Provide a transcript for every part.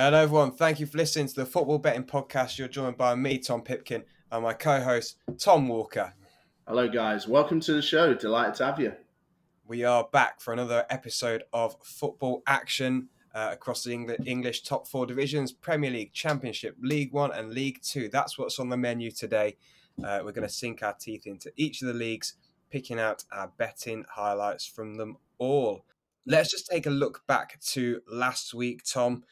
Hello, everyone. Thank you for listening to the Football Betting Podcast. You're joined by me, Tom Pipkin, and my co host, Tom Walker. Hello, guys. Welcome to the show. Delighted to have you. We are back for another episode of football action uh, across the Eng- English top four divisions Premier League, Championship, League One, and League Two. That's what's on the menu today. Uh, we're going to sink our teeth into each of the leagues, picking out our betting highlights from them all. Let's just take a look back to last week, Tom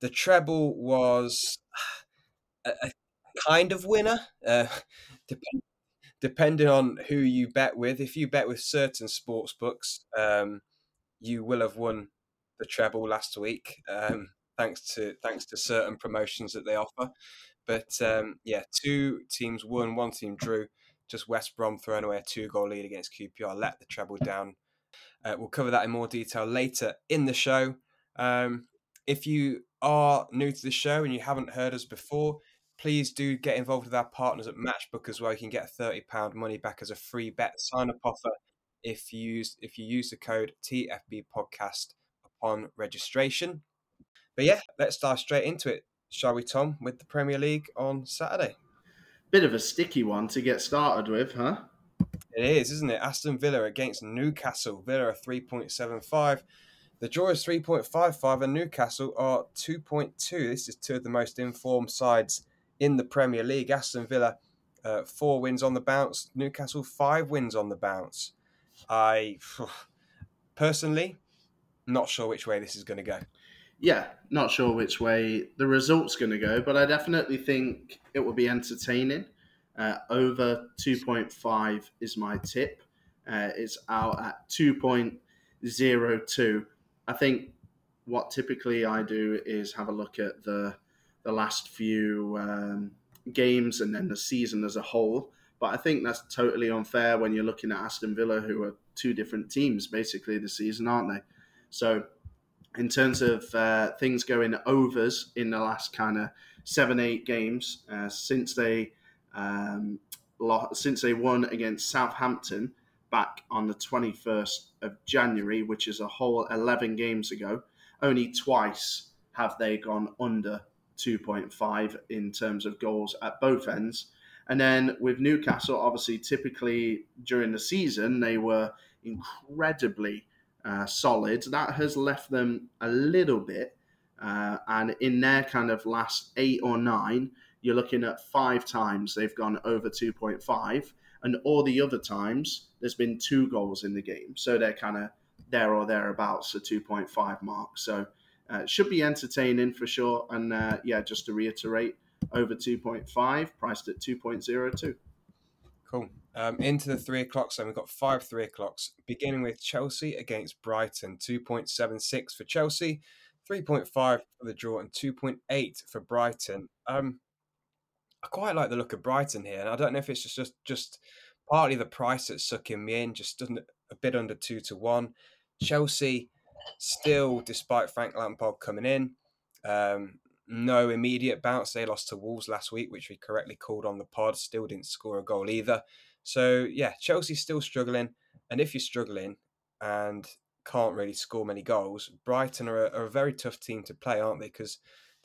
the treble was a, a kind of winner, uh, depend, depending on who you bet with. If you bet with certain sports books, um, you will have won the treble last week, um, thanks to thanks to certain promotions that they offer. But um, yeah, two teams won, one team drew. Just West Brom throwing away a two goal lead against QPR, let the treble down. Uh, we'll cover that in more detail later in the show. Um, if you are new to the show and you haven't heard us before, please do get involved with our partners at Matchbook as well. You can get a £30 money back as a free bet sign up offer if you use if you use the code TFB podcast upon registration. But yeah, let's dive straight into it, shall we, Tom, with the Premier League on Saturday. Bit of a sticky one to get started with, huh? It is, isn't it? Aston Villa against Newcastle. Villa are 3.75. The draw is 3.55 and Newcastle are 2.2. This is two of the most informed sides in the Premier League. Aston Villa, uh, four wins on the bounce. Newcastle, five wins on the bounce. I personally, not sure which way this is going to go. Yeah, not sure which way the result's going to go, but I definitely think it will be entertaining. Uh, over 2.5 is my tip. Uh, it's out at 2.02. I think what typically I do is have a look at the the last few um, games and then the season as a whole. But I think that's totally unfair when you're looking at Aston Villa, who are two different teams basically this season, aren't they? So, in terms of uh, things going overs in the last kind of seven, eight games uh, since they um, since they won against Southampton, back on the 21st of January, which is a whole 11 games ago. Only twice have they gone under 2.5 in terms of goals at both ends. And then with Newcastle, obviously, typically during the season, they were incredibly uh, solid. That has left them a little bit. Uh, and in their kind of last eight or nine, you're looking at five times they've gone over 2.5 and all the other times there's been two goals in the game, so they're kind of there or thereabouts, the 2.5 mark. So uh, should be entertaining for sure. And uh, yeah, just to reiterate, over 2.5, priced at 2.02. Cool. Um, into the three o'clock then we've got five three o'clocks, beginning with Chelsea against Brighton, 2.76 for Chelsea, 3.5 for the draw, and 2.8 for Brighton. Um, I quite like the look of Brighton here, and I don't know if it's just just, just partly the price that's sucking me in, just doesn't a bit under two to one. Chelsea still, despite Frank Lampard coming in, um, no immediate bounce. They lost to Wolves last week, which we correctly called on the pod. Still didn't score a goal either. So yeah, Chelsea's still struggling. And if you're struggling and can't really score many goals, Brighton are a, are a very tough team to play, aren't they? Because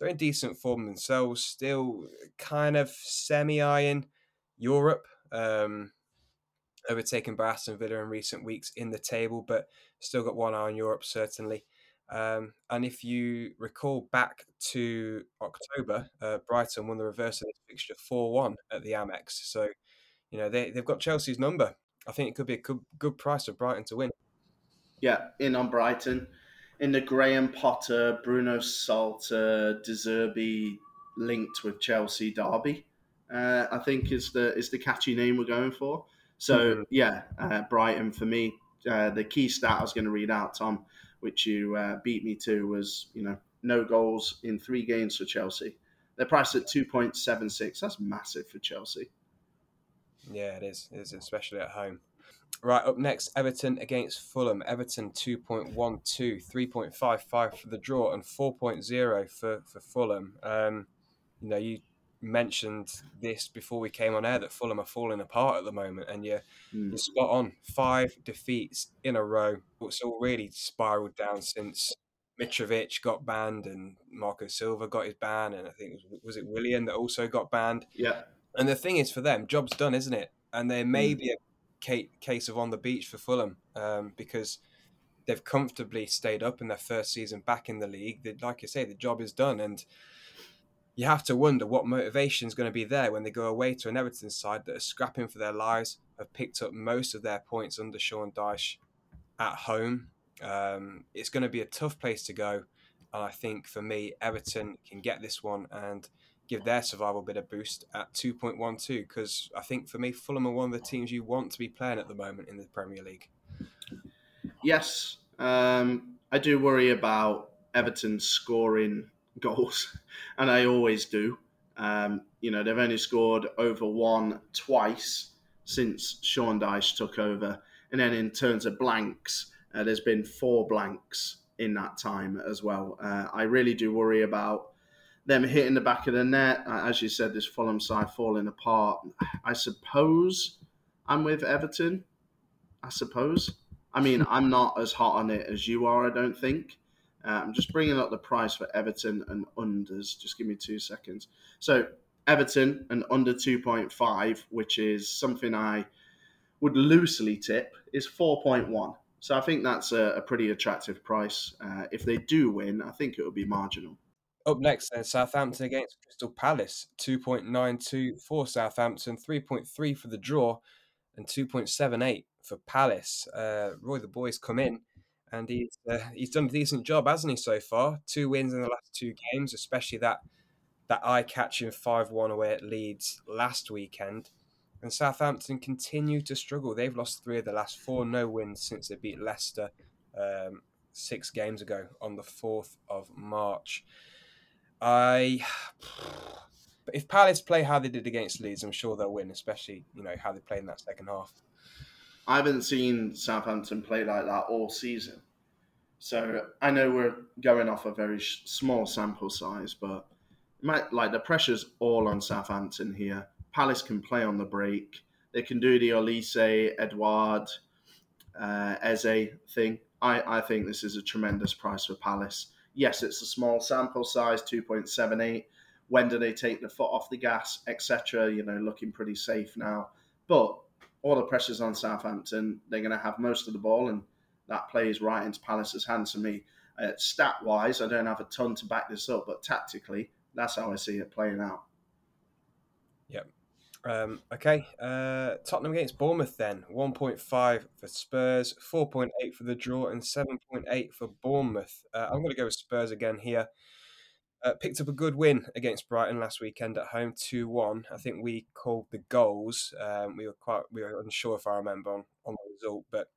they're in decent form themselves, still kind of semi eyeing Europe, um, overtaken by Aston Villa in recent weeks in the table, but still got one eye on Europe, certainly. Um, and if you recall back to October, uh, Brighton won the reverse of this fixture 4 1 at the Amex. So, you know, they, they've got Chelsea's number. I think it could be a good, good price for Brighton to win. Yeah, in on Brighton in the Graham Potter, Bruno Saltor, Deserby linked with Chelsea derby. Uh, I think is the is the catchy name we're going for. So mm-hmm. yeah, uh, Brighton for me. Uh, the key stat I was going to read out, Tom, which you uh, beat me to, was you know no goals in three games for Chelsea. They're priced at two point seven six. That's massive for Chelsea. Yeah, it is. It is especially at home. Right, up next, Everton against Fulham. Everton 2.12, 3.55 for the draw, and 4.0 for, for Fulham. Um, you know, you mentioned this before we came on air that Fulham are falling apart at the moment, and you're, mm. you're spot on. Five defeats in a row. It's all really spiraled down since Mitrovic got banned and Marco Silva got his ban, and I think was, was it Willian that also got banned. Yeah. And the thing is, for them, job's done, isn't it? And there may mm. be a case of on the beach for Fulham um, because they've comfortably stayed up in their first season back in the league. They, like I say, the job is done, and you have to wonder what motivation is going to be there when they go away to an Everton side that are scrapping for their lives, have picked up most of their points under Sean Dyche at home. Um, it's going to be a tough place to go. And I think for me, Everton can get this one and give their survival bit a boost at 2.12 because I think for me, Fulham are one of the teams you want to be playing at the moment in the Premier League. Yes, um, I do worry about Everton scoring goals, and I always do. Um, you know, they've only scored over one twice since Sean Dyche took over. And then in terms of blanks, uh, there's been four blanks in that time as well. Uh, I really do worry about them hitting the back of the net. As you said, this Fulham side falling apart. I suppose I'm with Everton. I suppose. I mean, I'm not as hot on it as you are, I don't think. Uh, I'm just bringing up the price for Everton and unders. Just give me two seconds. So, Everton and under 2.5, which is something I would loosely tip, is 4.1. So I think that's a, a pretty attractive price. Uh, if they do win, I think it will be marginal. Up next, then Southampton against Crystal Palace, 2.92 for Southampton, 3.3 for the draw, and 2.78 for Palace. Uh, Roy, the boys come in, and he's uh, he's done a decent job, hasn't he, so far? Two wins in the last two games, especially that that eye-catching five-one away at Leeds last weekend and Southampton continue to struggle. They've lost three of the last four no wins since they beat Leicester um, six games ago on the 4th of March. I. But if Palace play how they did against Leeds, I'm sure they'll win, especially you know how they played in that second half. I haven't seen Southampton play like that all season, so I know we're going off a very small sample size, but might, like the pressure's all on Southampton here. Palace can play on the break. They can do the Olise, Edouard, uh, Eze thing. I, I think this is a tremendous price for Palace. Yes, it's a small sample size, 2.78. When do they take the foot off the gas, etc.? You know, looking pretty safe now. But all the pressure's on Southampton. They're going to have most of the ball, and that plays right into Palace's hands for me. Uh, stat wise, I don't have a ton to back this up, but tactically, that's how I see it playing out. Yep. Um, okay, uh, Tottenham against Bournemouth then. 1.5 for Spurs, 4.8 for the draw, and 7.8 for Bournemouth. Uh, I'm going to go with Spurs again here. Uh, picked up a good win against Brighton last weekend at home, 2 1. I think we called the goals. Um, we were quite we were unsure if I remember on, on the result, but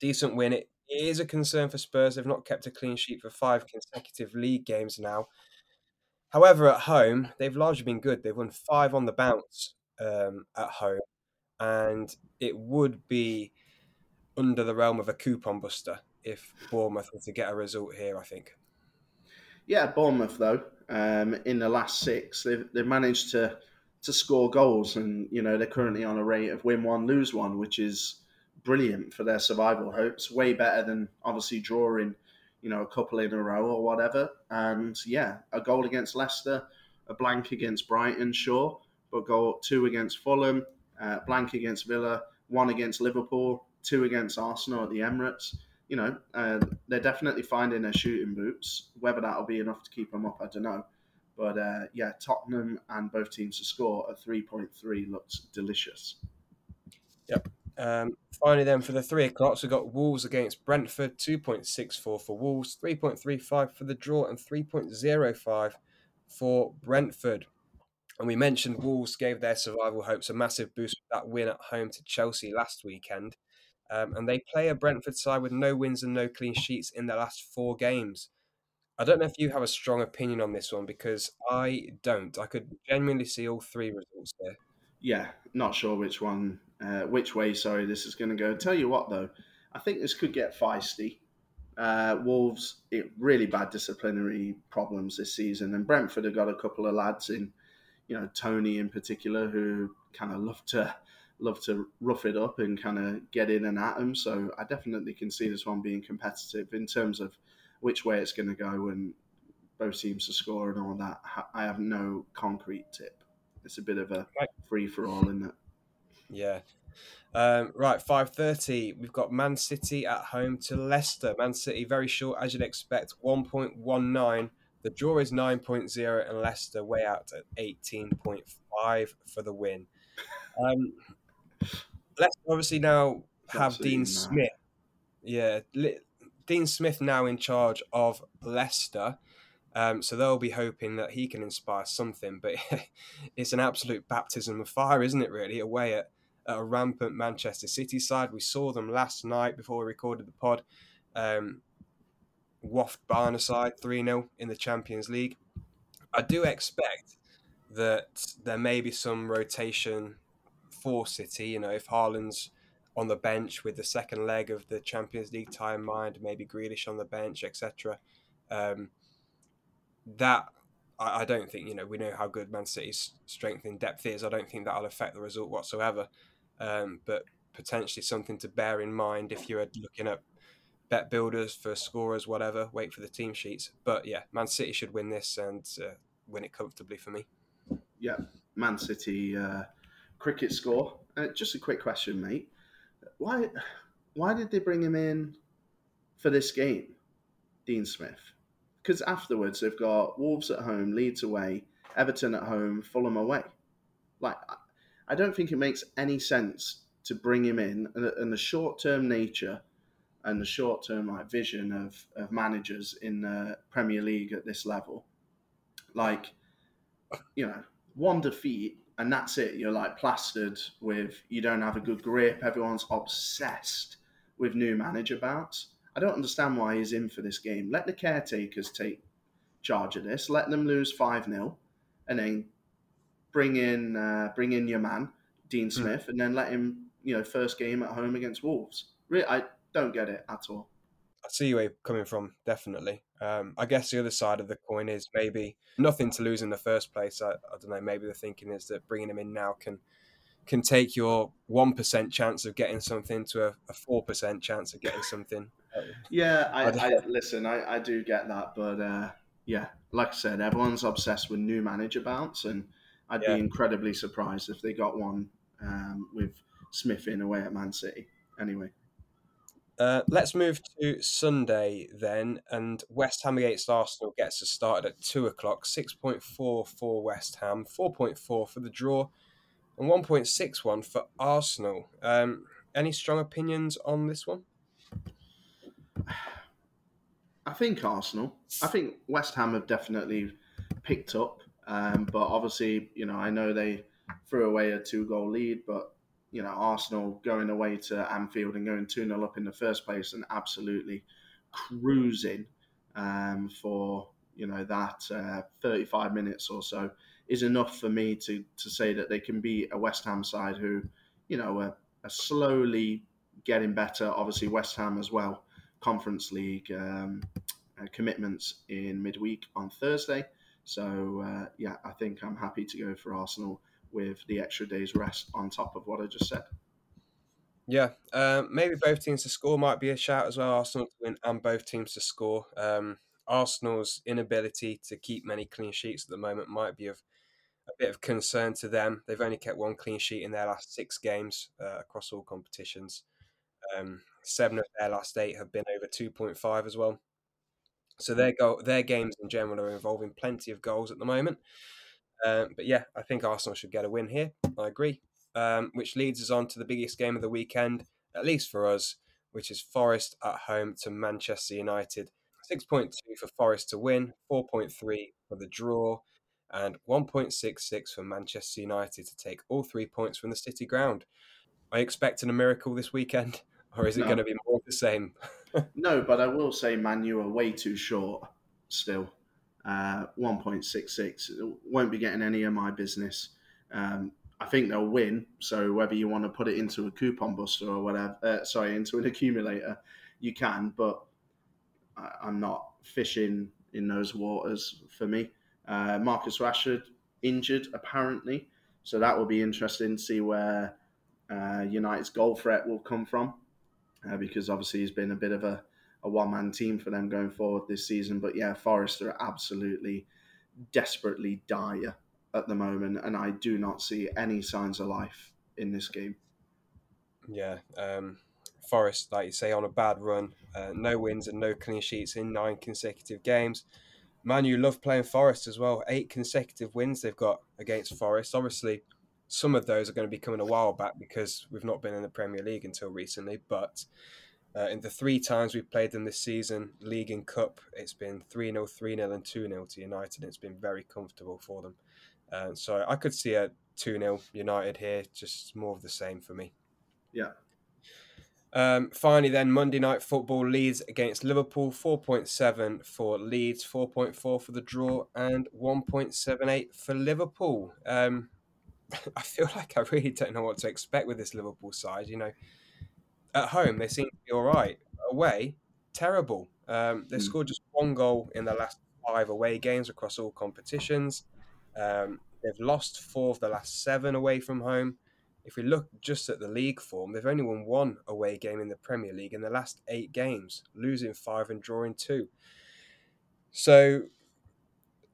decent win. It is a concern for Spurs. They've not kept a clean sheet for five consecutive league games now. However, at home, they've largely been good. They've won five on the bounce um, at home, and it would be under the realm of a coupon buster if Bournemouth were to get a result here. I think. Yeah, Bournemouth though, um, in the last six, they've they've managed to to score goals, and you know they're currently on a rate of win one, lose one, which is brilliant for their survival hopes. Way better than obviously drawing, you know, a couple in a row or whatever. And yeah, a goal against Leicester, a blank against Brighton, sure, but goal two against Fulham, uh, blank against Villa, one against Liverpool, two against Arsenal at the Emirates. You know, uh, they're definitely finding their shooting boots. Whether that'll be enough to keep them up, I don't know. But uh, yeah, Tottenham and both teams to score at 3.3 looks delicious. Yep. Um, finally, then for the three o'clocks, we've got Wolves against Brentford, 2.64 for Wolves, 3.35 for the draw, and 3.05 for Brentford. And we mentioned Wolves gave their survival hopes a massive boost with that win at home to Chelsea last weekend. Um, and they play a Brentford side with no wins and no clean sheets in their last four games. I don't know if you have a strong opinion on this one because I don't. I could genuinely see all three results. Yeah, not sure which one, uh, which way, sorry, this is going to go. Tell you what, though, I think this could get feisty. Uh, Wolves, it, really bad disciplinary problems this season, and Brentford have got a couple of lads in you know Toney in particular, who kind of love to love to rough it up and kind of get in and at them. So I definitely can see this one being competitive in terms of which way it's going to go and both teams to score and all that, I have no concrete tip. It's a bit of a free for all, isn't it? Yeah. Um, right, five thirty. We've got Man City at home to Leicester. Man City very short, as you'd expect, one point one nine. The draw is 9.0 and Leicester way out at 18.5 for the win. Um, Leicester obviously now have Dean Smith. Yeah, Dean Smith now in charge of Leicester. Um, so they'll be hoping that he can inspire something. But it's an absolute baptism of fire, isn't it, really? Away at, at, a rampant Manchester City side. We saw them last night before we recorded the pod. Um, waft Bayern side 3 0 in the Champions League. I do expect that there may be some rotation for City. You know, if Haaland's on the bench with the second leg of the Champions League tie in mind, maybe Grealish on the bench, etc. Um, that I, don't think you know we know how good Man City's strength in depth is. I don't think that'll affect the result whatsoever. Um, but potentially something to bear in mind if you're looking at bet builders for scorers, whatever. Wait for the team sheets. But yeah, Man City should win this and uh, win it comfortably for me. Yeah, Man City uh, cricket score. Uh, just a quick question, mate. Why, why did they bring him in for this game, Dean Smith? Because afterwards they've got Wolves at home, Leeds away, Everton at home, Fulham away. Like, I don't think it makes any sense to bring him in and the short term nature and the short term like vision of, of managers in the Premier League at this level. Like, you know, one defeat and that's it. You're like plastered with you don't have a good grip. Everyone's obsessed with new manager bouts. I don't understand why he's in for this game. Let the caretakers take charge of this. Let them lose five 0 and then bring in uh, bring in your man Dean hmm. Smith, mm. and then let him you know first game at home against Wolves. Really, I don't get it at all. I see where you're coming from, definitely. Um, I guess the other side of the coin is maybe nothing to lose in the first place. I, I don't know. Maybe the thinking is that bringing him in now can can take your one percent chance of getting something to a four percent chance of getting something. Yeah, I, I listen. I, I do get that, but uh, yeah, like I said, everyone's obsessed with new manager bounce, and I'd yeah. be incredibly surprised if they got one um, with Smith in away at Man City. Anyway. Uh, let's move to Sunday then, and West Ham against Arsenal gets us started at two o'clock. Six point four for West Ham, four point four for the draw, and one point six one for Arsenal. Um, any strong opinions on this one? I think Arsenal. I think West Ham have definitely picked up, um, but obviously, you know, I know they threw away a two-goal lead, but you know, Arsenal going away to Anfield and going 2 0 up in the first place and absolutely cruising um, for, you know, that uh, 35 minutes or so is enough for me to, to say that they can be a West Ham side who, you know, are, are slowly getting better. Obviously, West Ham as well, Conference League um, uh, commitments in midweek on Thursday. So, uh, yeah, I think I'm happy to go for Arsenal with the extra day's rest on top of what I just said. Yeah, um, maybe both teams to score might be a shout as well. Arsenal to win and both teams to score. Um, Arsenal's inability to keep many clean sheets at the moment might be of a bit of concern to them. They've only kept one clean sheet in their last six games uh, across all competitions. Um, seven of their last eight have been over 2.5 as well. So their go- their games in general are involving plenty of goals at the moment. Um, but yeah, I think Arsenal should get a win here. I agree. Um, which leads us on to the biggest game of the weekend, at least for us, which is Forest at home to Manchester United. 6.2 for Forest to win, 4.3 for the draw, and 1.66 for Manchester United to take all three points from the City ground. Are you expecting a miracle this weekend, or is it going to be more of the same? no, but I will say, man, you are way too short still uh, 1.66. Won't be getting any of my business. Um, I think they'll win. So whether you want to put it into a coupon buster or whatever, uh, sorry, into an accumulator, you can. But I, am not fishing in those waters for me. Uh, Marcus Rashford injured apparently, so that will be interesting to see where uh, United's goal threat will come from, uh, because obviously he's been a bit of a a one man team for them going forward this season. But yeah, Forest are absolutely desperately dire at the moment, and I do not see any signs of life in this game. Yeah, um, Forest, like you say, on a bad run, uh, no wins and no clean sheets in nine consecutive games. Man, you love playing Forest as well. Eight consecutive wins they've got against Forest. Obviously, some of those are going to be coming a while back because we've not been in the Premier League until recently. But uh, in the three times we've played them this season, League and Cup, it's been 3 0, 3 0, and 2 0 to United. It's been very comfortable for them. Uh, so I could see a 2 0 United here, just more of the same for me. Yeah. Um, finally, then Monday night football Leeds against Liverpool, 4.7 for Leeds, 4.4 for the draw, and 1.78 for Liverpool. Um, I feel like I really don't know what to expect with this Liverpool side. You know, at home they seem to be all right. Away, terrible. Um, they mm. scored just one goal in the last five away games across all competitions. Um, they've lost four of the last seven away from home. If we look just at the league form, they've only won one away game in the Premier League in the last eight games, losing five and drawing two. So,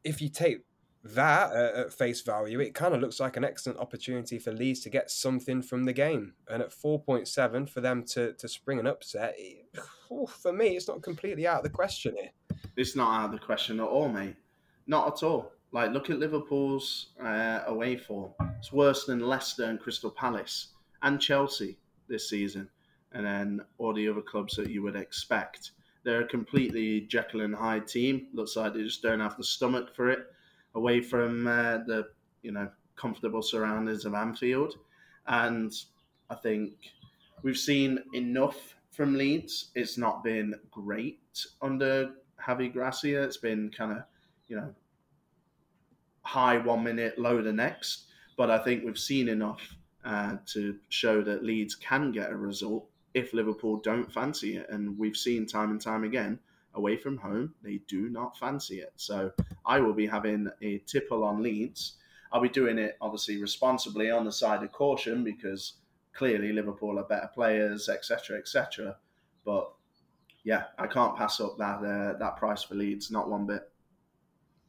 if you take that uh, at face value, it kind of looks like an excellent opportunity for Leeds to get something from the game. And at 4.7 for them to, to spring an upset, it, oh, for me, it's not completely out of the question here. It's not out of the question at all, mate. Not at all. Like, look at Liverpool's uh, away form. It's worse than Leicester and Crystal Palace and Chelsea this season. And then all the other clubs that you would expect. They're a completely Jekyll and Hyde team. Looks like they just don't have the stomach for it away from uh, the you know comfortable surroundings of Anfield, and I think we've seen enough from Leeds. It's not been great under Javi Gracia. It's been kind of you know high one minute, low the next. But I think we've seen enough uh, to show that Leeds can get a result if Liverpool don't fancy it, and we've seen time and time again away from home, they do not fancy it. So I will be having a tipple on Leeds. I'll be doing it obviously responsibly on the side of caution because clearly Liverpool are better players, etc., etc. But yeah, I can't pass up that uh, that price for Leeds, not one bit.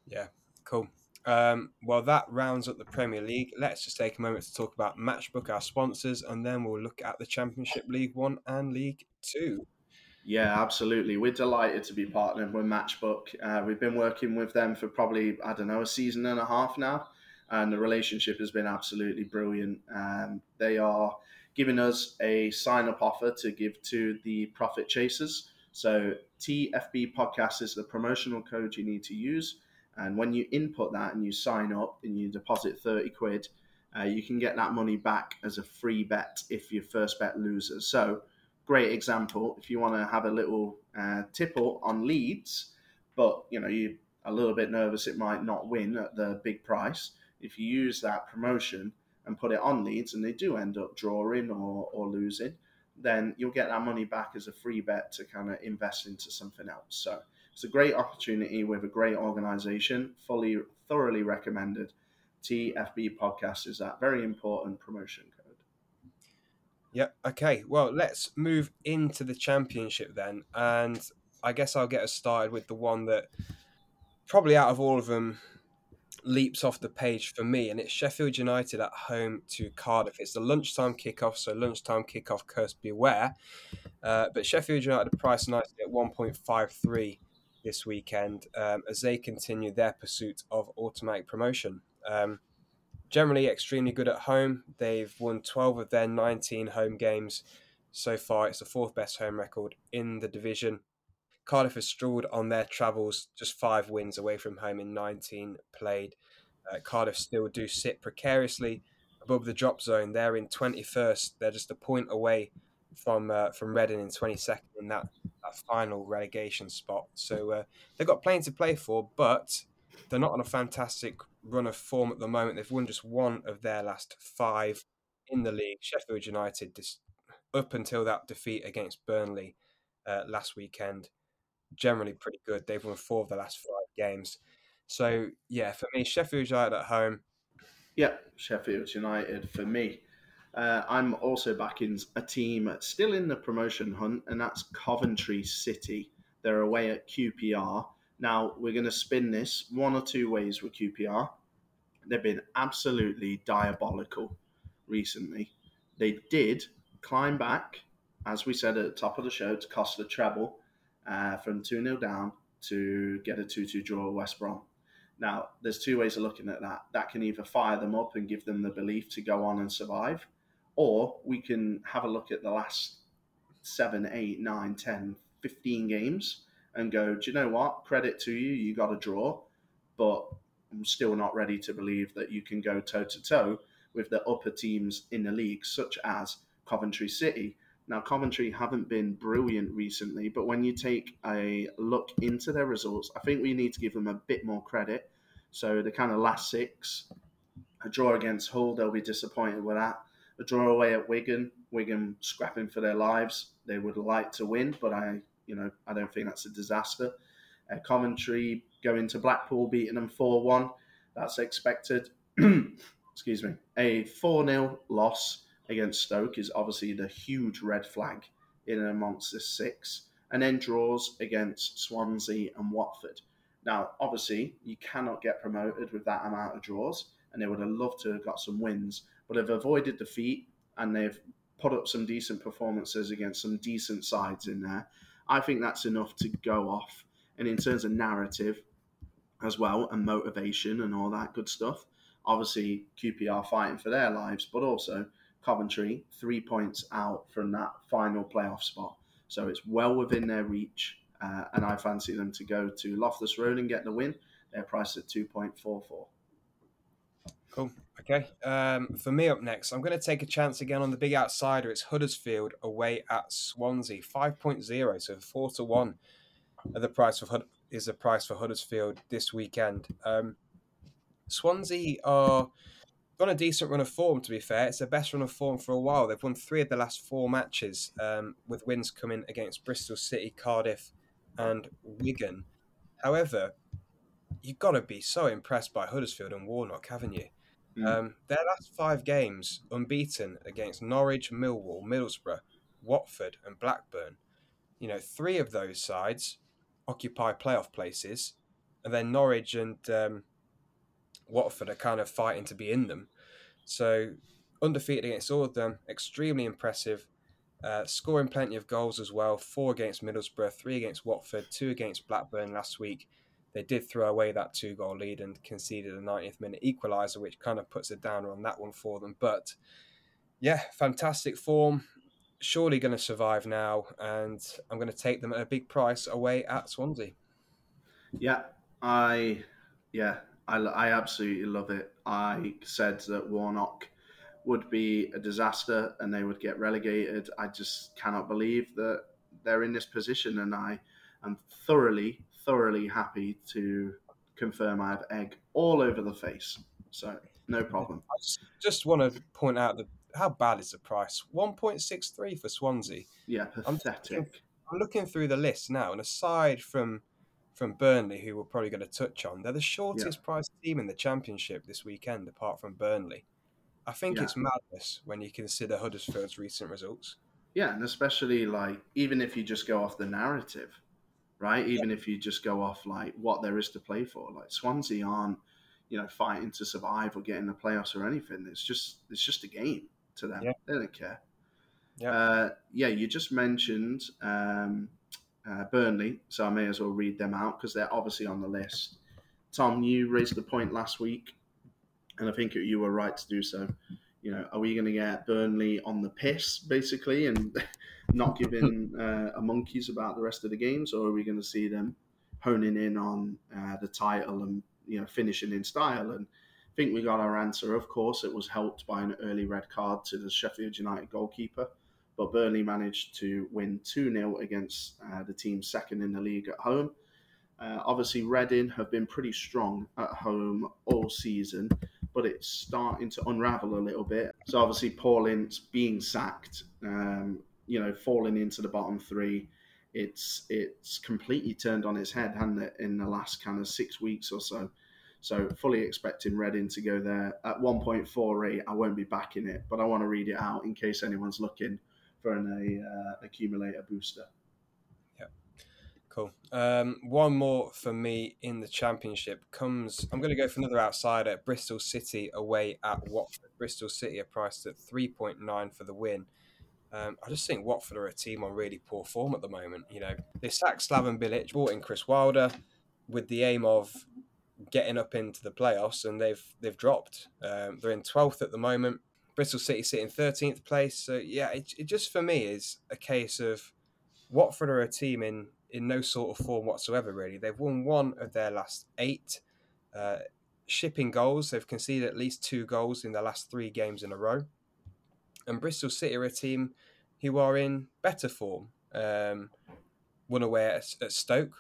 Yeah, cool. Um, well, that rounds up the Premier League. Let's just take a moment to talk about Matchbook, our sponsors, and then we'll look at the Championship League One and League Two. Yeah, absolutely. We're delighted to be partnering with Matchbook. Uh, we've been working with them for probably, I don't know, a season and a half now. And the relationship has been absolutely brilliant. Um, they are giving us a sign up offer to give to the profit chasers. So, TFB podcast is the promotional code you need to use. And when you input that and you sign up and you deposit 30 quid, uh, you can get that money back as a free bet if your first bet loses. So, great example if you want to have a little uh, tipple on Leeds, but you know you're a little bit nervous it might not win at the big price. If you use that promotion and put it on Leeds and they do end up drawing or, or losing, then you'll get that money back as a free bet to kind of invest into something else. So it's a great opportunity with a great organization, fully thoroughly recommended. TFB podcast is that very important promotion Yep. Okay. Well, let's move into the championship then, and I guess I'll get us started with the one that probably out of all of them leaps off the page for me, and it's Sheffield United at home to Cardiff. It's the lunchtime kickoff, so lunchtime kickoff curse beware. Uh, but Sheffield United priced nicely at 1.53 this weekend um, as they continue their pursuit of automatic promotion. Um, generally extremely good at home. They've won 12 of their 19 home games so far. It's the fourth best home record in the division. Cardiff has struggled on their travels, just five wins away from home in 19 played. Uh, Cardiff still do sit precariously above the drop zone. They're in 21st. They're just a point away from uh, from Reading in 22nd in that, that final relegation spot. So uh, they've got plenty to play for, but they're not on a fantastic run of form at the moment. They've won just one of their last five in the league. Sheffield United, up until that defeat against Burnley uh, last weekend, generally pretty good. They've won four of the last five games. So yeah, for me, Sheffield United at home. Yeah, Sheffield United for me. Uh, I'm also backing a team still in the promotion hunt, and that's Coventry City. They're away at QPR. Now, we're going to spin this one or two ways with QPR. They've been absolutely diabolical recently. They did climb back, as we said at the top of the show, to cost the treble uh, from 2 0 down to get a 2 2 draw at West Brom. Now, there's two ways of looking at that. That can either fire them up and give them the belief to go on and survive, or we can have a look at the last seven, eight, nine, 10, 15 games and go, do you know what? Credit to you, you got a draw, but I'm still not ready to believe that you can go toe to toe with the upper teams in the league, such as Coventry City. Now, Coventry haven't been brilliant recently, but when you take a look into their results, I think we need to give them a bit more credit. So, the kind of last six, a draw against Hull, they'll be disappointed with that. A draw away at Wigan, Wigan scrapping for their lives. They would like to win, but I you know, I don't think that's a disaster. Uh, Coventry going to Blackpool, beating them 4 1. That's expected. Excuse me. A 4 0 loss against Stoke is obviously the huge red flag in and amongst the six. And then draws against Swansea and Watford. Now, obviously, you cannot get promoted with that amount of draws, and they would have loved to have got some wins, but have avoided defeat and they've put up some decent performances against some decent sides in there. I think that's enough to go off. And in terms of narrative as well and motivation and all that good stuff, obviously QPR fighting for their lives, but also Coventry three points out from that final playoff spot. So it's well within their reach. Uh, and I fancy them to go to Loftus Road and get the win. They're priced at 2.44. Cool. Okay. Um, for me up next, I'm going to take a chance again on the big outsider. It's Huddersfield away at Swansea, 5.0, so 4 to 1 the price of is the price for Huddersfield this weekend. Um, Swansea are on a decent run of form, to be fair. It's the best run of form for a while. They've won three of the last four matches, um, with wins coming against Bristol City, Cardiff, and Wigan. However, you've got to be so impressed by Huddersfield and Warnock, haven't you? Mm. Um, their last five games unbeaten against Norwich, Millwall, Middlesbrough, Watford, and Blackburn. You know, three of those sides occupy playoff places, and then Norwich and um, Watford are kind of fighting to be in them. So undefeated against all of them, extremely impressive. Uh, scoring plenty of goals as well. Four against Middlesbrough, three against Watford, two against Blackburn last week. They did throw away that two goal lead and conceded a 90th minute equaliser, which kind of puts a downer on that one for them. But yeah, fantastic form. Surely going to survive now, and I'm going to take them at a big price away at Swansea. Yeah, I yeah, I, I absolutely love it. I said that Warnock would be a disaster and they would get relegated. I just cannot believe that they're in this position, and I am thoroughly, thoroughly happy to confirm I have egg all over the face. So no problem. I just, want to point out that how bad is the price? One point six three for Swansea. Yeah, pathetic. I'm looking, I'm looking through the list now, and aside from from Burnley, who we're probably going to touch on, they're the shortest yeah. price team in the Championship this weekend, apart from Burnley. I think yeah. it's madness when you consider Huddersfield's recent results. Yeah, and especially like even if you just go off the narrative, right? Even yeah. if you just go off like what there is to play for, like Swansea aren't, you know, fighting to survive or get in the playoffs or anything. It's just it's just a game to them. Yeah. They don't care. Yeah. Uh, yeah, you just mentioned um, uh, Burnley, so I may as well read them out because they're obviously on the list. Tom, you raised the point last week, and I think you were right to do so. You know, are we going to get Burnley on the piss basically and not giving uh, a monkeys about the rest of the games, or are we going to see them honing in on uh, the title and you know finishing in style? And I think we got our answer. Of course, it was helped by an early red card to the Sheffield United goalkeeper, but Burnley managed to win 2 0 against uh, the team second in the league at home. Uh, obviously, Reading have been pretty strong at home all season, but it's starting to unravel a little bit. So, obviously, Paul Ince being sacked, um, you know, falling into the bottom three, it's it's completely turned on its head, hasn't it, in the last kind of six weeks or so. So fully expecting Reading to go there at 1.48. I won't be backing it, but I want to read it out in case anyone's looking for an uh, accumulator booster. Cool. Um, one more for me in the championship comes. I'm going to go for another outsider. Bristol City away at Watford. Bristol City are priced at 3.9 for the win. Um, I just think Watford are a team on really poor form at the moment. You know, they sacked Slaven Bilic, brought in Chris Wilder with the aim of getting up into the playoffs, and they've they've dropped. Um, they're in 12th at the moment. Bristol City sitting 13th place. So yeah, it, it just for me is a case of Watford are a team in in no sort of form whatsoever. Really, they've won one of their last eight. Uh, shipping goals, they've conceded at least two goals in the last three games in a row. And Bristol City are a team who are in better form. Um, won away at, at Stoke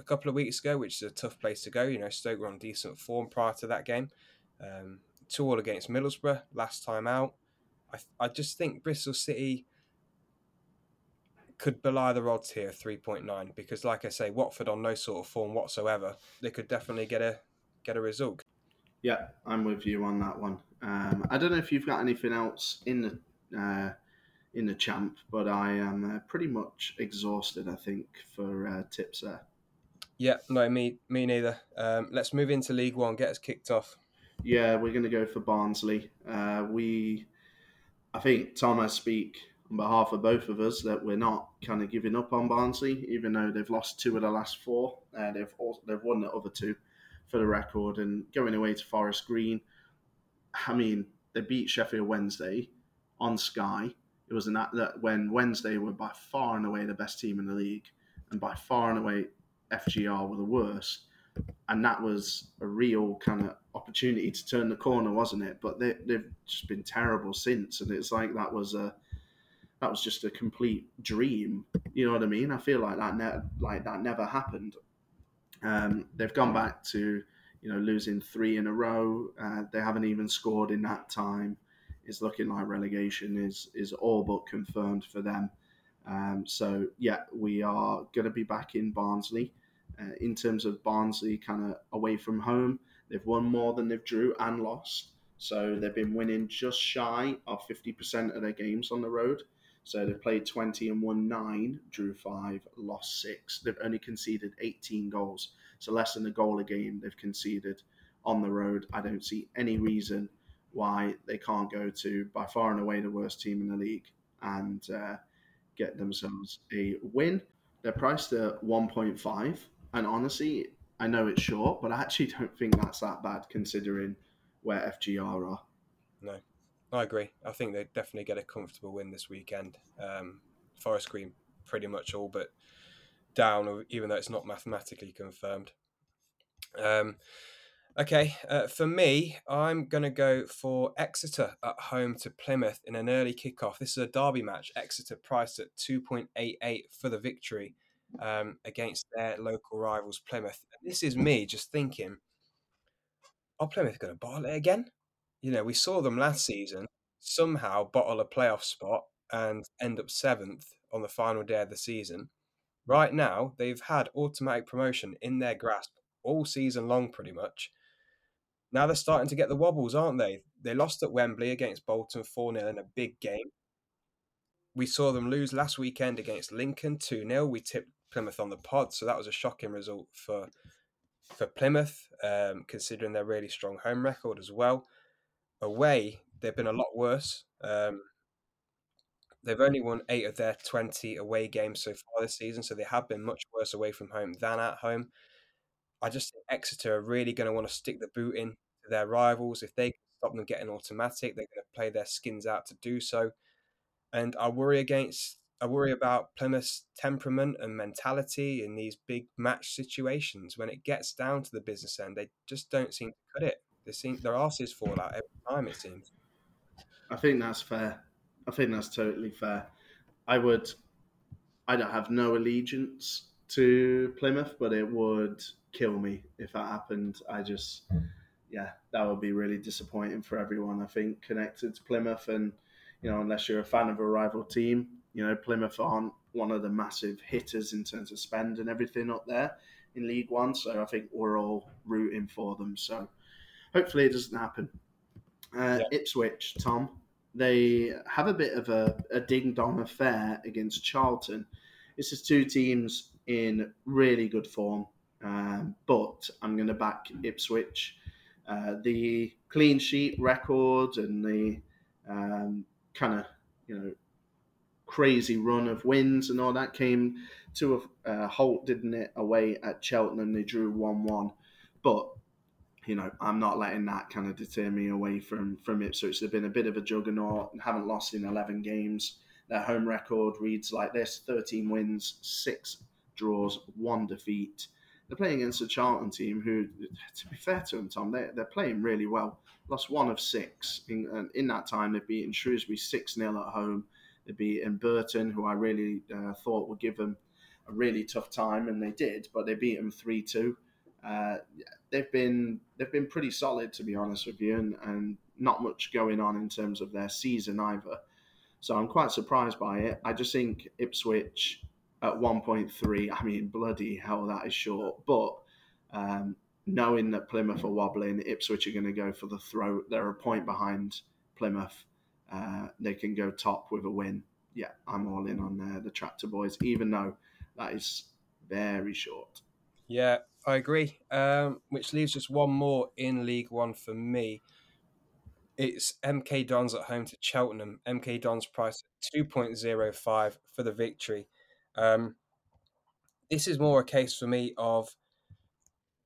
a couple of weeks ago, which is a tough place to go. You know, Stoke were on decent form prior to that game. Um, two all against Middlesbrough last time out. I, I just think Bristol City could belie the odds here, 3.9, because like I say, Watford on no sort of form whatsoever. They could definitely get a get a result. Yeah, I'm with you on that one. Um, I don't know if you've got anything else in the uh, in the champ, but I am uh, pretty much exhausted. I think for uh, tips there. Yeah, no, me me neither. Um, let's move into League One. Get us kicked off. Yeah, we're going to go for Barnsley. Uh, we, I think Tom, I speak on behalf of both of us that we're not kind of giving up on Barnsley, even though they've lost two of the last four. Uh, they've also, they've won the other two for the record, and going away to Forest Green. I mean, they beat Sheffield Wednesday on Sky. It was an that when Wednesday were by far and away the best team in the league, and by far and away FGR were the worst. And that was a real kind of opportunity to turn the corner, wasn't it? But they, they've just been terrible since, and it's like that was a that was just a complete dream. You know what I mean? I feel like that ne- like that never happened. Um, they've gone back to you know losing three in a row. Uh, they haven't even scored in that time. It's looking like relegation is is all but confirmed for them. Um, so yeah, we are going to be back in Barnsley. Uh, in terms of Barnsley, kind of away from home, they've won more than they've drew and lost. So they've been winning just shy of 50% of their games on the road. So they've played 20 and won nine, drew five, lost six. They've only conceded 18 goals. So less than a goal a game they've conceded on the road. I don't see any reason why they can't go to by far and away the worst team in the league and uh, get themselves a win. They're priced at 1.5. And honestly, I know it's short, but I actually don't think that's that bad considering where FGR are. No, I agree. I think they definitely get a comfortable win this weekend. Um, Forest Green pretty much all but down, even though it's not mathematically confirmed. Um, okay, uh, for me, I'm going to go for Exeter at home to Plymouth in an early kickoff. This is a derby match. Exeter priced at 2.88 for the victory um, against their local rivals, Plymouth. This is me just thinking, are Plymouth going to bottle it again? You know, we saw them last season somehow bottle a playoff spot and end up seventh on the final day of the season. Right now, they've had automatic promotion in their grasp all season long, pretty much. Now they're starting to get the wobbles, aren't they? They lost at Wembley against Bolton 4 0 in a big game. We saw them lose last weekend against Lincoln 2 0. We tipped Plymouth on the pod, so that was a shocking result for for Plymouth, um, considering their really strong home record as well away, they've been a lot worse. Um, they've only won eight of their 20 away games so far this season, so they have been much worse away from home than at home. I just think Exeter are really going to want to stick the boot in to their rivals. If they can stop them getting automatic, they're going to play their skins out to do so. And I worry against, I worry about Plymouth's temperament and mentality in these big match situations. When it gets down to the business end, they just don't seem to cut it. They seem their asses fall out every time. It seems. I think that's fair. I think that's totally fair. I would. I don't have no allegiance to Plymouth, but it would kill me if that happened. I just, yeah, that would be really disappointing for everyone. I think connected to Plymouth, and you know, unless you're a fan of a rival team, you know, Plymouth aren't one of the massive hitters in terms of spend and everything up there in League One. So I think we're all rooting for them. So hopefully it doesn't happen. Uh, yeah. Ipswich, Tom, they have a bit of a, a ding dong affair against Charlton. This is two teams in really good form, um, but I'm going to back Ipswich. Uh, the clean sheet record and the um, kind of you know crazy run of wins and all that came to a uh, halt, didn't it? Away at Cheltenham, they drew one-one, but you know I'm not letting that kind of deter me away from from Ipswich. They've been a bit of a juggernaut and haven't lost in 11 games. Their home record reads like this: 13 wins, six draws, one defeat. They're playing against a Charlton team who, to be fair to them, Tom, they're, they're playing really well. Lost one of six. In, in that time, they've beaten Shrewsbury 6 0 at home. They've beaten Burton, who I really uh, thought would give them a really tough time, and they did, but they beat them 3 2. Uh, they've been they've been pretty solid to be honest with you, and, and not much going on in terms of their season either. So I'm quite surprised by it. I just think Ipswich at 1.3, I mean, bloody hell, that is short. But um, knowing that Plymouth are wobbling, Ipswich are going to go for the throat. They're a point behind Plymouth. Uh, they can go top with a win. Yeah, I'm all in on uh, the Tractor Boys, even though that is very short. Yeah, I agree. Um, which leaves just one more in League One for me. It's MK Dons at home to Cheltenham. MK Dons price 2.05 for the victory. Um, this is more a case for me of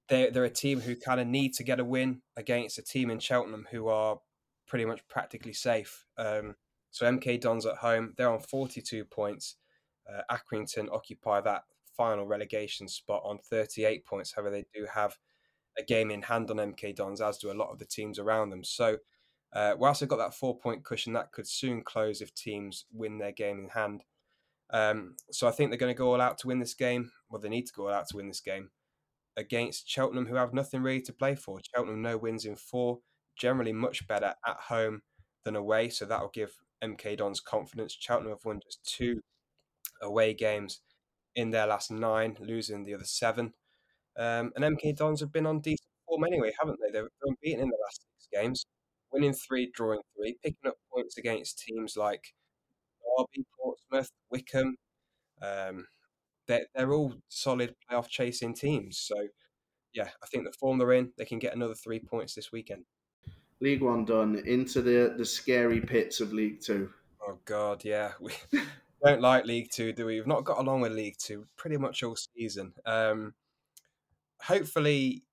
they're, they're a team who kind of need to get a win against a team in Cheltenham who are pretty much practically safe. Um, so MK Dons at home, they're on 42 points. Uh, Accrington occupy that final relegation spot on 38 points. However, they do have a game in hand on MK Dons, as do a lot of the teams around them. So, uh, whilst they've got that four point cushion, that could soon close if teams win their game in hand. Um, so I think they're going to go all out to win this game. Well, they need to go all out to win this game against Cheltenham, who have nothing really to play for. Cheltenham no wins in four, generally much better at home than away, so that will give MK Dons confidence. Cheltenham have won just two away games in their last nine, losing the other seven. Um, and MK Dons have been on decent form anyway, haven't they? They've been beaten in the last six games, winning three, drawing three, picking up points against teams like Derby, Portsmouth, Wycombe. Um, they're, they're all solid playoff chasing teams. So, yeah, I think the form they're in, they can get another three points this weekend. League One done into the the scary pits of League Two. Oh God, yeah, we don't like League Two, do we? We've not got along with League Two pretty much all season. Um, hopefully,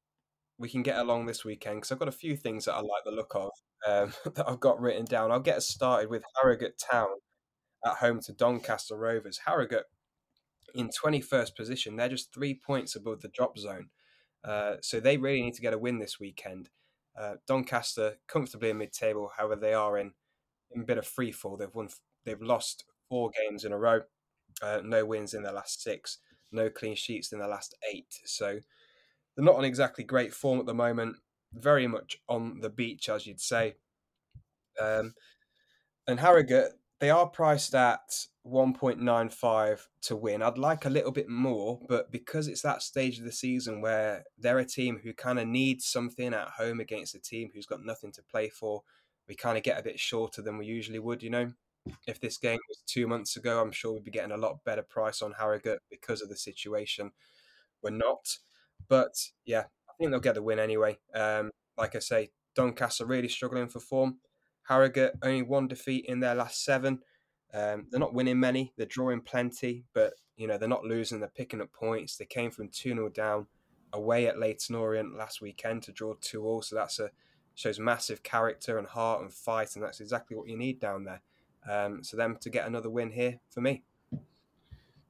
we can get along this weekend because I've got a few things that I like the look of um, that I've got written down. I'll get us started with Harrogate Town at home to Doncaster Rovers. Harrogate in 21st position. They're just three points above the drop zone. Uh, so they really need to get a win this weekend. Uh, Doncaster comfortably in mid-table. However, they are in, in a bit of free fall. They've won. They've lost four games in a row. Uh, no wins in their last six. No clean sheets in their last eight. So they're not on exactly great form at the moment. Very much on the beach, as you'd say. Um, and Harrogate, they are priced at 1.95 to win. I'd like a little bit more, but because it's that stage of the season where they're a team who kind of needs something at home against a team who's got nothing to play for, we kind of get a bit shorter than we usually would, you know. If this game was two months ago, I'm sure we'd be getting a lot better price on Harrogate because of the situation. We're not. But yeah, I think they'll get the win anyway. Um, like I say, Doncaster really struggling for form. Harrogate only one defeat in their last seven. Um, they're not winning many. They're drawing plenty, but you know they're not losing. They're picking up points. They came from two 0 down away at Leyton Orient last weekend to draw two all. So that's a shows massive character and heart and fight, and that's exactly what you need down there. Um, so them to get another win here for me.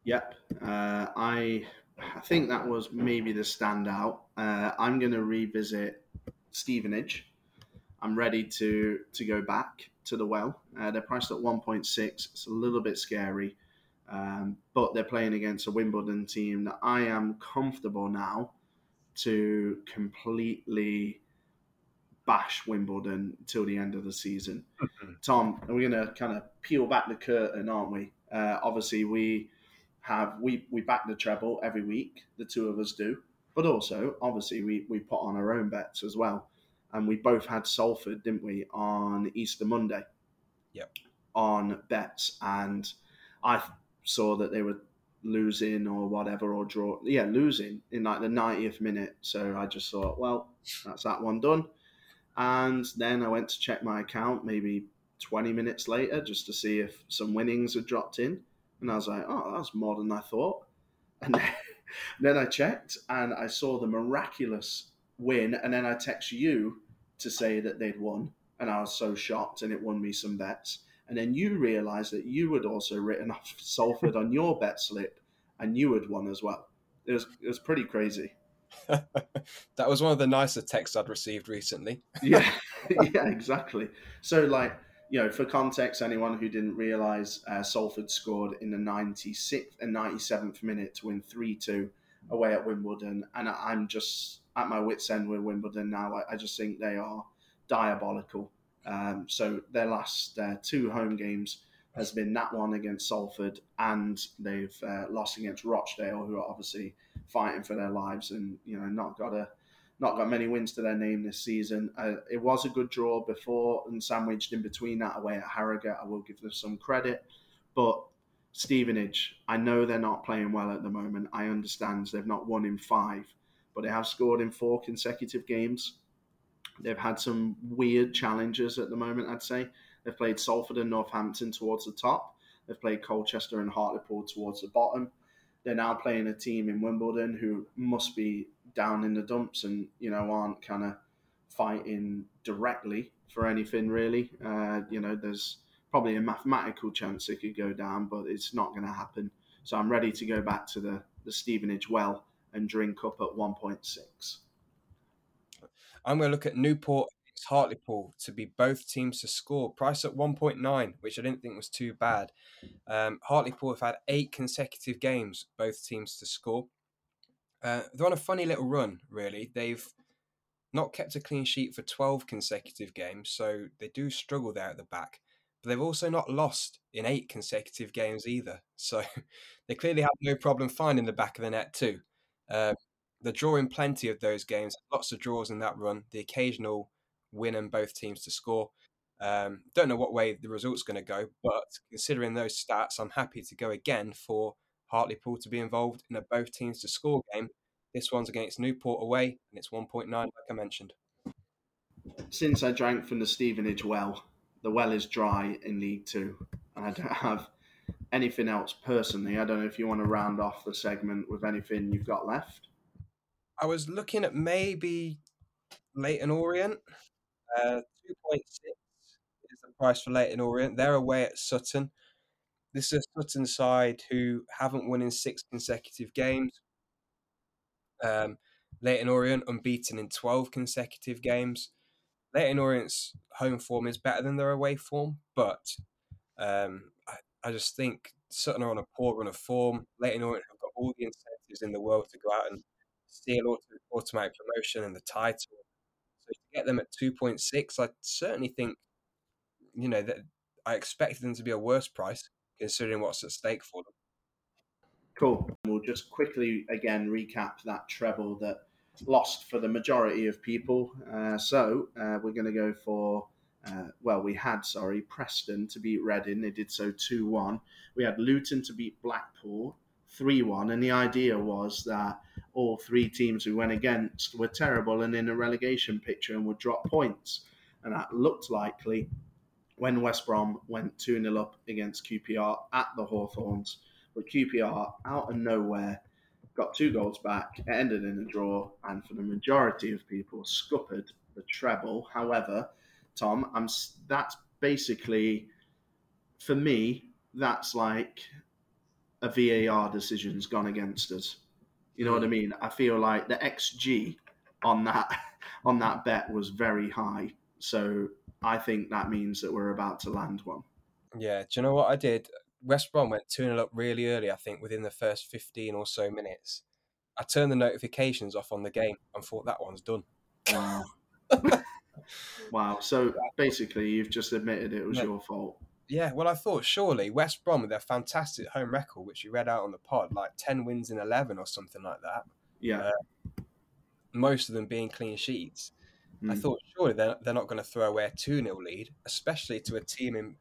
Yep, uh, I I think that was maybe the standout. Uh, I'm going to revisit Stevenage I'm ready to to go back to the well. Uh, they're priced at 1.6. It's a little bit scary, um, but they're playing against a Wimbledon team that I am comfortable now to completely bash Wimbledon till the end of the season. Mm-hmm. Tom, we're going to kind of peel back the curtain, aren't we? Uh, obviously, we have we we back the treble every week. The two of us do. But also, obviously, we, we put on our own bets as well. And we both had Salford, didn't we, on Easter Monday? Yep. On bets. And I saw that they were losing or whatever or draw. Yeah, losing in like the 90th minute. So I just thought, well, that's that one done. And then I went to check my account maybe 20 minutes later just to see if some winnings had dropped in. And I was like, oh, that's more than I thought. And then, then I checked and I saw the miraculous win. And then I text you to say that they'd won. And I was so shocked and it won me some bets. And then you realised that you had also written off Salford on your bet slip and you had won as well. It was, it was pretty crazy. that was one of the nicer texts I'd received recently. yeah, yeah, exactly. So, like, you know, for context, anyone who didn't realise, uh, Salford scored in the 96th and 97th minute to win 3 2 away at Wimbledon. And I'm just at my wits' end with Wimbledon now. I, I just think they are diabolical. Um, so their last uh, two home games has been that one against Salford, and they've uh, lost against Rochdale, who are obviously fighting for their lives and you know not got a not got many wins to their name this season. Uh, it was a good draw before and sandwiched in between that away at Harrogate. I will give them some credit, but Stevenage, I know they're not playing well at the moment. I understand they've not won in five, but they have scored in four consecutive games. They've had some weird challenges at the moment, I'd say. They've played Salford and Northampton towards the top. They've played Colchester and Hartlepool towards the bottom. They're now playing a team in Wimbledon who must be down in the dumps and, you know, aren't kind of fighting directly for anything really. Uh, you know, there's probably a mathematical chance they could go down, but it's not going to happen. So I'm ready to go back to the, the Stevenage well and drink up at 1.6. I'm going to look at Newport against Hartlepool to be both teams to score. Price at 1.9, which I didn't think was too bad. Um, Hartlepool have had eight consecutive games, both teams to score. Uh, they're on a funny little run, really. They've not kept a clean sheet for 12 consecutive games, so they do struggle there at the back. But they've also not lost in eight consecutive games either. So they clearly have no problem finding the back of the net, too. Uh, they're drawing plenty of those games, lots of draws in that run, the occasional win and both teams to score. Um, don't know what way the result's going to go, but considering those stats, I'm happy to go again for Hartlepool to be involved in a both teams to score game. This one's against Newport away, and it's 1.9, like I mentioned. Since I drank from the Stevenage well, the well is dry in League Two, and I don't have anything else personally. I don't know if you want to round off the segment with anything you've got left. I was looking at maybe Leyton Orient. Uh, 2.6 is the price for Leyton Orient. They're away at Sutton. This is a Sutton side who haven't won in six consecutive games. Um, Leyton Orient unbeaten in 12 consecutive games. Leyton Orient's home form is better than their away form, but um, I, I, just think Sutton are on a poor run of form. Leyton Orient have got all the incentives in the world to go out and steal automatic promotion and the title. So to get them at 2.6, I certainly think, you know, that I expected them to be a worse price considering what's at stake for them. Cool. We'll just quickly again recap that treble that lost for the majority of people. Uh, so uh, we're going to go for. Uh, well, we had, sorry, Preston to beat Reading. They did so 2 1. We had Luton to beat Blackpool 3 1. And the idea was that all three teams we went against were terrible and in a relegation picture and would drop points. And that looked likely when West Brom went 2 0 up against QPR at the Hawthorns. But QPR, out of nowhere, got two goals back. It ended in a draw, and for the majority of people, scuppered the treble. However, Tom, I'm that's basically for me. That's like a VAR decision's gone against us. You know what I hmm. mean? I feel like the XG on that on that bet was very high. So I think that means that we're about to land one. Yeah, do you know what I did? West Brom went 2 0 up really early, I think, within the first 15 or so minutes. I turned the notifications off on the game and thought that one's done. Wow. wow. So basically, you've just admitted it was no. your fault. Yeah, well, I thought surely West Brom with their fantastic home record, which you read out on the pod, like 10 wins in 11 or something like that. Yeah. Uh, most of them being clean sheets. I Mm. thought surely they're, they're not going to throw away a 2 0 lead, especially to a team in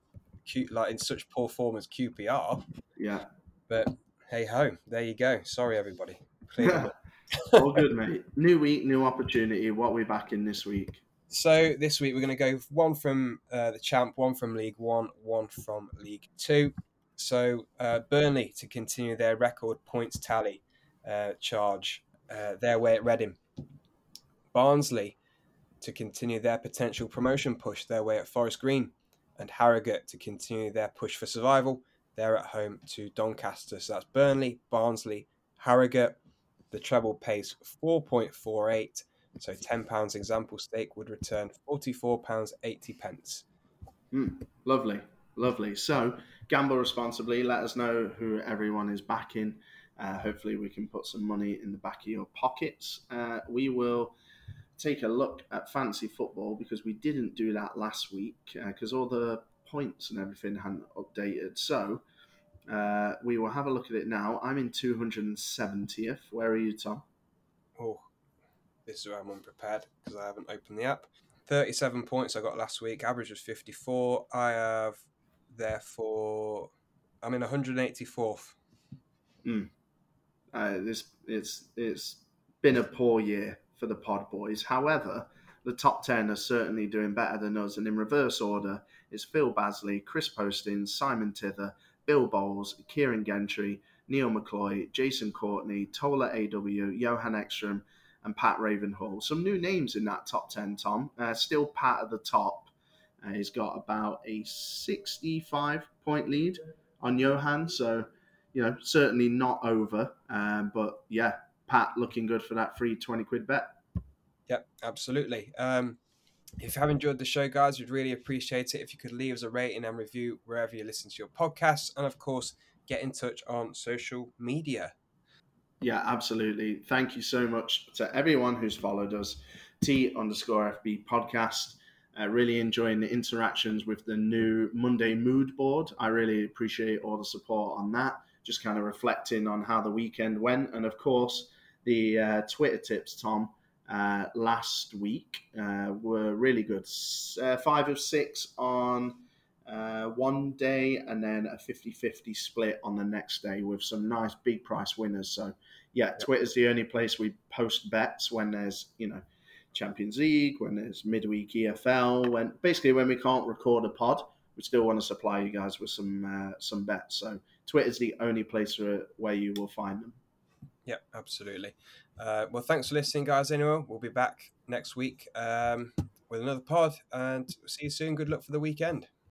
Q, like in such poor form as QPR. Yeah. But hey ho, there you go. Sorry, everybody. All good, mate. New week, new opportunity. What we back in this week? So this week we're going to go one from uh, the champ, one from League One, one from League Two. So uh, Burnley to continue their record points tally uh, charge uh, their way at Reading. Barnsley to continue their potential promotion push their way at Forest Green, and Harrogate to continue their push for survival. They're at home to Doncaster. So that's Burnley, Barnsley, Harrogate. The treble pays 4.48. So £10 example stake would return £44.80. pence. Lovely, lovely. So, gamble responsibly. Let us know who everyone is backing. Uh, hopefully, we can put some money in the back of your pockets. Uh, we will take a look at fancy football because we didn't do that last week because all the points and everything hadn't updated. So, uh, we will have a look at it now. I'm in 270th. Where are you, Tom? Oh, this is where I'm unprepared because I haven't opened the app. 37 points I got last week. Average was 54. I have, therefore, I'm in 184th. Uh, this it's it's been a poor year for the Pod Boys. However, the top ten are certainly doing better than us, and in reverse order is Phil Basley, Chris Postins, Simon Tither, Bill Bowles, Kieran Gentry, Neil McCloy, Jason Courtney, Tola AW, Johan Ekstrom, and Pat Ravenhall. Some new names in that top ten. Tom uh, still Pat at the top. Uh, he's got about a sixty-five point lead on Johan, so you know, certainly not over. Um, but yeah, Pat looking good for that free 20 quid bet. Yep, absolutely. Um, if you have enjoyed the show, guys, we'd really appreciate it if you could leave us a rating and review wherever you listen to your podcasts. And of course, get in touch on social media. Yeah, absolutely. Thank you so much to everyone who's followed us. T underscore FB podcast. Uh, really enjoying the interactions with the new Monday mood board. I really appreciate all the support on that. Just kind of reflecting on how the weekend went. And of course, the uh, Twitter tips, Tom, uh, last week uh, were really good. Uh, five of six on uh, one day, and then a 50 50 split on the next day with some nice big price winners. So, yeah, Twitter's the only place we post bets when there's, you know, Champions League, when there's midweek EFL, when basically when we can't record a pod, we still want to supply you guys with some uh, some bets. So Twitter's the only place where, where you will find them. Yeah, absolutely. Uh, well, thanks for listening, guys. Anyway, we'll be back next week um, with another pod and see you soon. Good luck for the weekend.